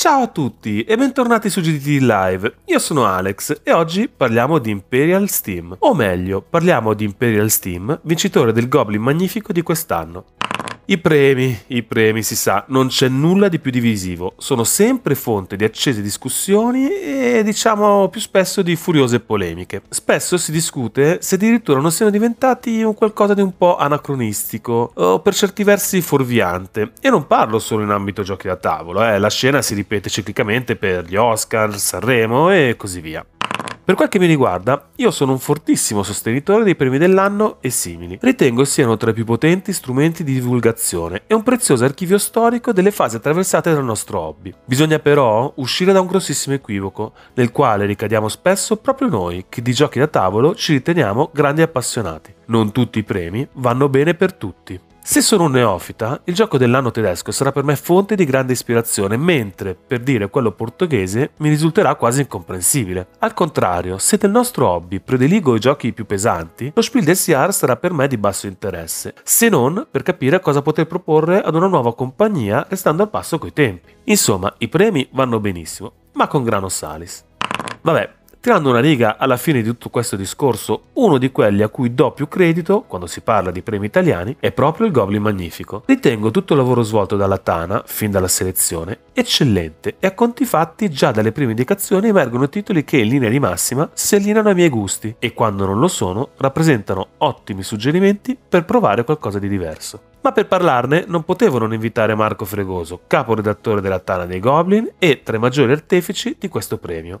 Ciao a tutti e bentornati su GDT Live. Io sono Alex e oggi parliamo di Imperial Steam, o meglio, parliamo di Imperial Steam, vincitore del Goblin Magnifico di quest'anno. I premi, i premi si sa, non c'è nulla di più divisivo, sono sempre fonte di accese discussioni e diciamo più spesso di furiose polemiche. Spesso si discute se addirittura non siano diventati un qualcosa di un po' anacronistico o per certi versi fuorviante. E non parlo solo in ambito giochi da tavolo, eh, la scena si ripete ciclicamente per gli Oscar, Sanremo e così via. Per quel che mi riguarda, io sono un fortissimo sostenitore dei premi dell'anno e simili. Ritengo siano tra i più potenti strumenti di divulgazione e un prezioso archivio storico delle fasi attraversate dal nostro hobby. Bisogna però uscire da un grossissimo equivoco, nel quale ricadiamo spesso proprio noi, che di giochi da tavolo ci riteniamo grandi appassionati. Non tutti i premi vanno bene per tutti. Se sono un neofita, il gioco dell'anno tedesco sarà per me fonte di grande ispirazione, mentre per dire quello portoghese mi risulterà quasi incomprensibile. Al contrario, se del nostro hobby prediligo i giochi più pesanti, lo Spiel des Jahres sarà per me di basso interesse, se non per capire cosa poter proporre ad una nuova compagnia restando al passo coi tempi. Insomma, i premi vanno benissimo, ma con grano salis. Vabbè, Tirando una riga alla fine di tutto questo discorso, uno di quelli a cui do più credito, quando si parla di premi italiani, è proprio il Goblin Magnifico. Ritengo tutto il lavoro svolto dalla Tana, fin dalla selezione, eccellente e a conti fatti già dalle prime indicazioni emergono titoli che in linea di massima si allineano ai miei gusti e quando non lo sono rappresentano ottimi suggerimenti per provare qualcosa di diverso. Ma per parlarne non potevo non invitare Marco Fregoso, caporedattore della Tana dei Goblin e tra i maggiori artefici di questo premio.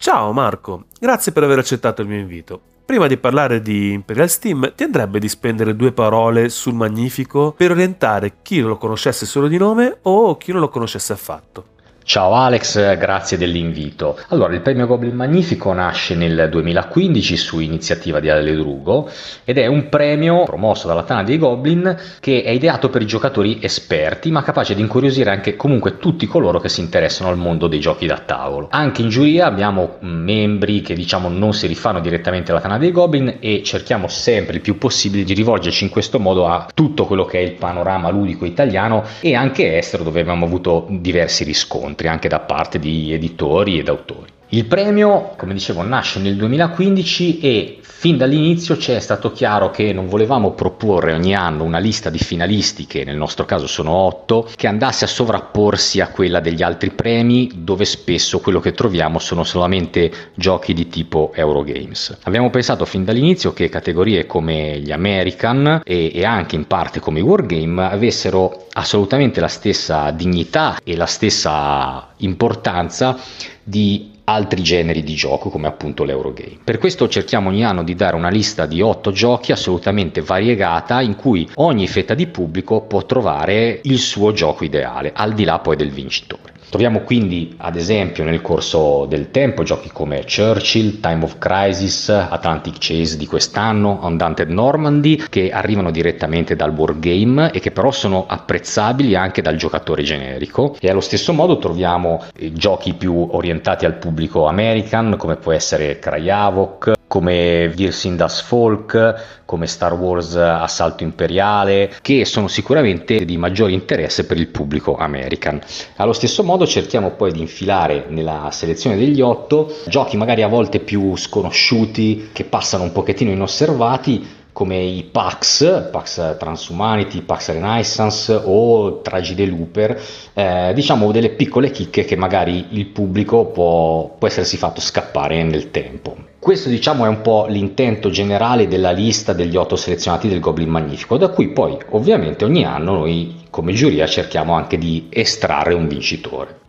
Ciao Marco, grazie per aver accettato il mio invito. Prima di parlare di Imperial Steam, ti andrebbe di spendere due parole sul Magnifico per orientare chi lo conoscesse solo di nome o chi non lo conoscesse affatto? Ciao Alex, grazie dell'invito. Allora, il premio Goblin Magnifico nasce nel 2015 su iniziativa di Ale Drugo ed è un premio promosso dalla Tana dei Goblin che è ideato per i giocatori esperti ma capace di incuriosire anche comunque tutti coloro che si interessano al mondo dei giochi da tavolo. Anche in giuria abbiamo membri che diciamo non si rifanno direttamente alla Tana dei Goblin e cerchiamo sempre il più possibile di rivolgerci in questo modo a tutto quello che è il panorama ludico italiano e anche estero dove abbiamo avuto diversi riscontri incontri anche da parte di editori ed autori. Il premio, come dicevo, nasce nel 2015 e fin dall'inizio ci è stato chiaro che non volevamo proporre ogni anno una lista di finalisti, che nel nostro caso sono otto, che andasse a sovrapporsi a quella degli altri premi, dove spesso quello che troviamo sono solamente giochi di tipo Eurogames. Abbiamo pensato fin dall'inizio che categorie come gli American e, e anche in parte come i Wargame avessero assolutamente la stessa dignità e la stessa importanza di altri generi di gioco come appunto l'Eurogame. Per questo cerchiamo ogni anno di dare una lista di 8 giochi assolutamente variegata in cui ogni fetta di pubblico può trovare il suo gioco ideale, al di là poi del vincitore. Troviamo quindi ad esempio nel corso del tempo giochi come Churchill, Time of Crisis, Atlantic Chase di quest'anno, Undaunted Normandy che arrivano direttamente dal wargame e che però sono apprezzabili anche dal giocatore generico e allo stesso modo troviamo eh, giochi più orientati al pubblico American come può essere Krajavok, come Virsin Das Folk, come Star Wars Assalto Imperiale, che sono sicuramente di maggiore interesse per il pubblico American. Allo stesso modo cerchiamo poi di infilare nella selezione degli otto giochi magari a volte più sconosciuti, che passano un pochettino inosservati, come i Pax, Pax Transhumanity, Pax Renaissance o Tragide Looper, eh, diciamo delle piccole chicche che magari il pubblico può, può essersi fatto scappare nel tempo. Questo diciamo è un po' l'intento generale della lista degli otto selezionati del Goblin Magnifico, da cui poi ovviamente ogni anno noi come giuria cerchiamo anche di estrarre un vincitore.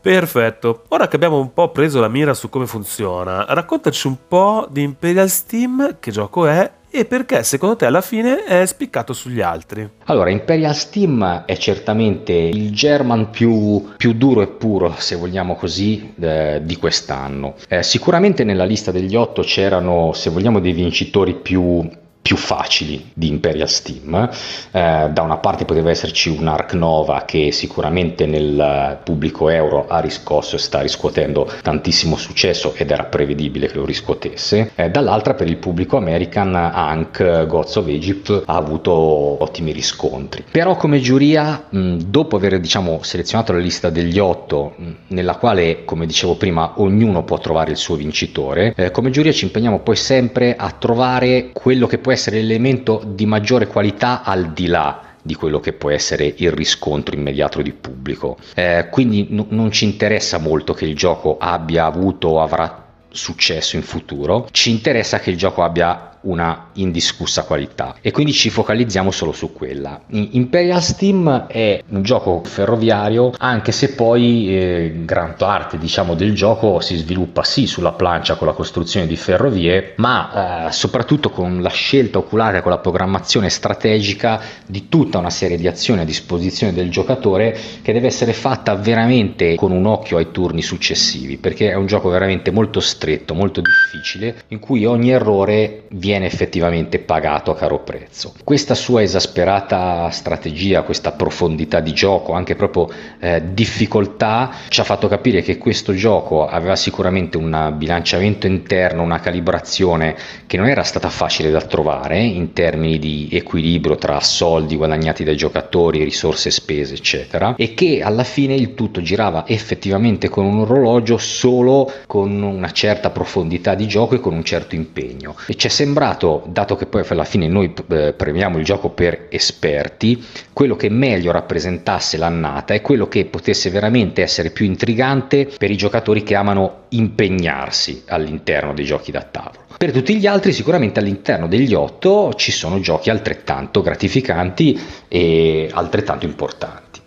Perfetto, ora che abbiamo un po' preso la mira su come funziona, raccontaci un po' di Imperial Steam, che gioco è e perché secondo te alla fine è spiccato sugli altri? Allora, Imperial Steam è certamente il German più, più duro e puro, se vogliamo così, eh, di quest'anno. Eh, sicuramente nella lista degli otto c'erano, se vogliamo, dei vincitori più più facili di Imperial Steam. Eh, da una parte poteva esserci un Arc Nova che sicuramente nel pubblico euro ha riscosso e sta riscuotendo tantissimo successo ed era prevedibile che lo riscuotesse. Eh, dall'altra per il pubblico American Hank Gods of Egypt ha avuto ottimi riscontri. Però come giuria, mh, dopo aver diciamo, selezionato la lista degli otto, mh, nella quale come dicevo prima ognuno può trovare il suo vincitore, eh, come giuria ci impegniamo poi sempre a trovare quello che può può essere l'elemento di maggiore qualità al di là di quello che può essere il riscontro immediato di pubblico. Eh, quindi n- non ci interessa molto che il gioco abbia avuto o avrà successo in futuro, ci interessa che il gioco abbia una indiscussa qualità e quindi ci focalizziamo solo su quella. Imperial Steam è un gioco ferroviario anche se poi eh, gran parte diciamo del gioco si sviluppa sì sulla plancia con la costruzione di ferrovie ma eh, soprattutto con la scelta oculare con la programmazione strategica di tutta una serie di azioni a disposizione del giocatore che deve essere fatta veramente con un occhio ai turni successivi perché è un gioco veramente molto stretto molto difficile in cui ogni errore viene viene effettivamente pagato a caro prezzo. Questa sua esasperata strategia, questa profondità di gioco, anche proprio eh, difficoltà, ci ha fatto capire che questo gioco aveva sicuramente un bilanciamento interno, una calibrazione che non era stata facile da trovare in termini di equilibrio tra soldi guadagnati dai giocatori, risorse spese, eccetera, e che alla fine il tutto girava effettivamente con un orologio solo con una certa profondità di gioco e con un certo impegno. E ci è sembrato sembrato, dato che poi alla fine noi eh, premiamo il gioco per esperti, quello che meglio rappresentasse l'annata e quello che potesse veramente essere più intrigante per i giocatori che amano impegnarsi all'interno dei giochi da tavolo. Per tutti gli altri sicuramente all'interno degli otto ci sono giochi altrettanto gratificanti e altrettanto importanti.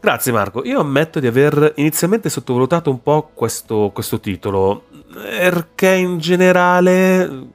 Grazie Marco, io ammetto di aver inizialmente sottovalutato un po' questo, questo titolo, perché in generale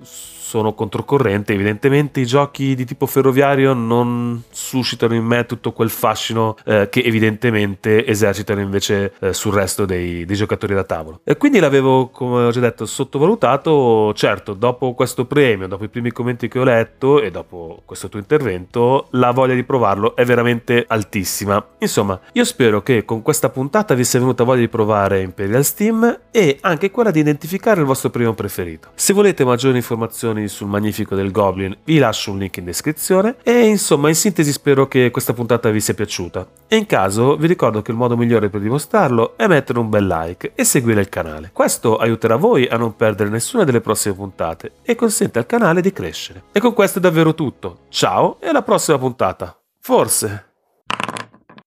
sono controcorrente. Evidentemente i giochi di tipo ferroviario non suscitano in me tutto quel fascino eh, che evidentemente esercitano invece eh, sul resto dei, dei, giocatori da tavolo. E quindi l'avevo, come ho già detto, sottovalutato. Certo, dopo questo premio, dopo i primi commenti che ho letto e dopo questo tuo intervento, la voglia di provarlo è veramente altissima. Insomma, io spero che con questa puntata vi sia venuta voglia di provare Imperial Steam e anche quella di identificare il vostro primo preferito. Se volete maggiori informazioni informazioni sul Magnifico del Goblin vi lascio un link in descrizione e insomma in sintesi spero che questa puntata vi sia piaciuta e in caso vi ricordo che il modo migliore per dimostrarlo è mettere un bel like e seguire il canale. Questo aiuterà voi a non perdere nessuna delle prossime puntate e consente al canale di crescere. E con questo è davvero tutto. Ciao e alla prossima puntata. Forse.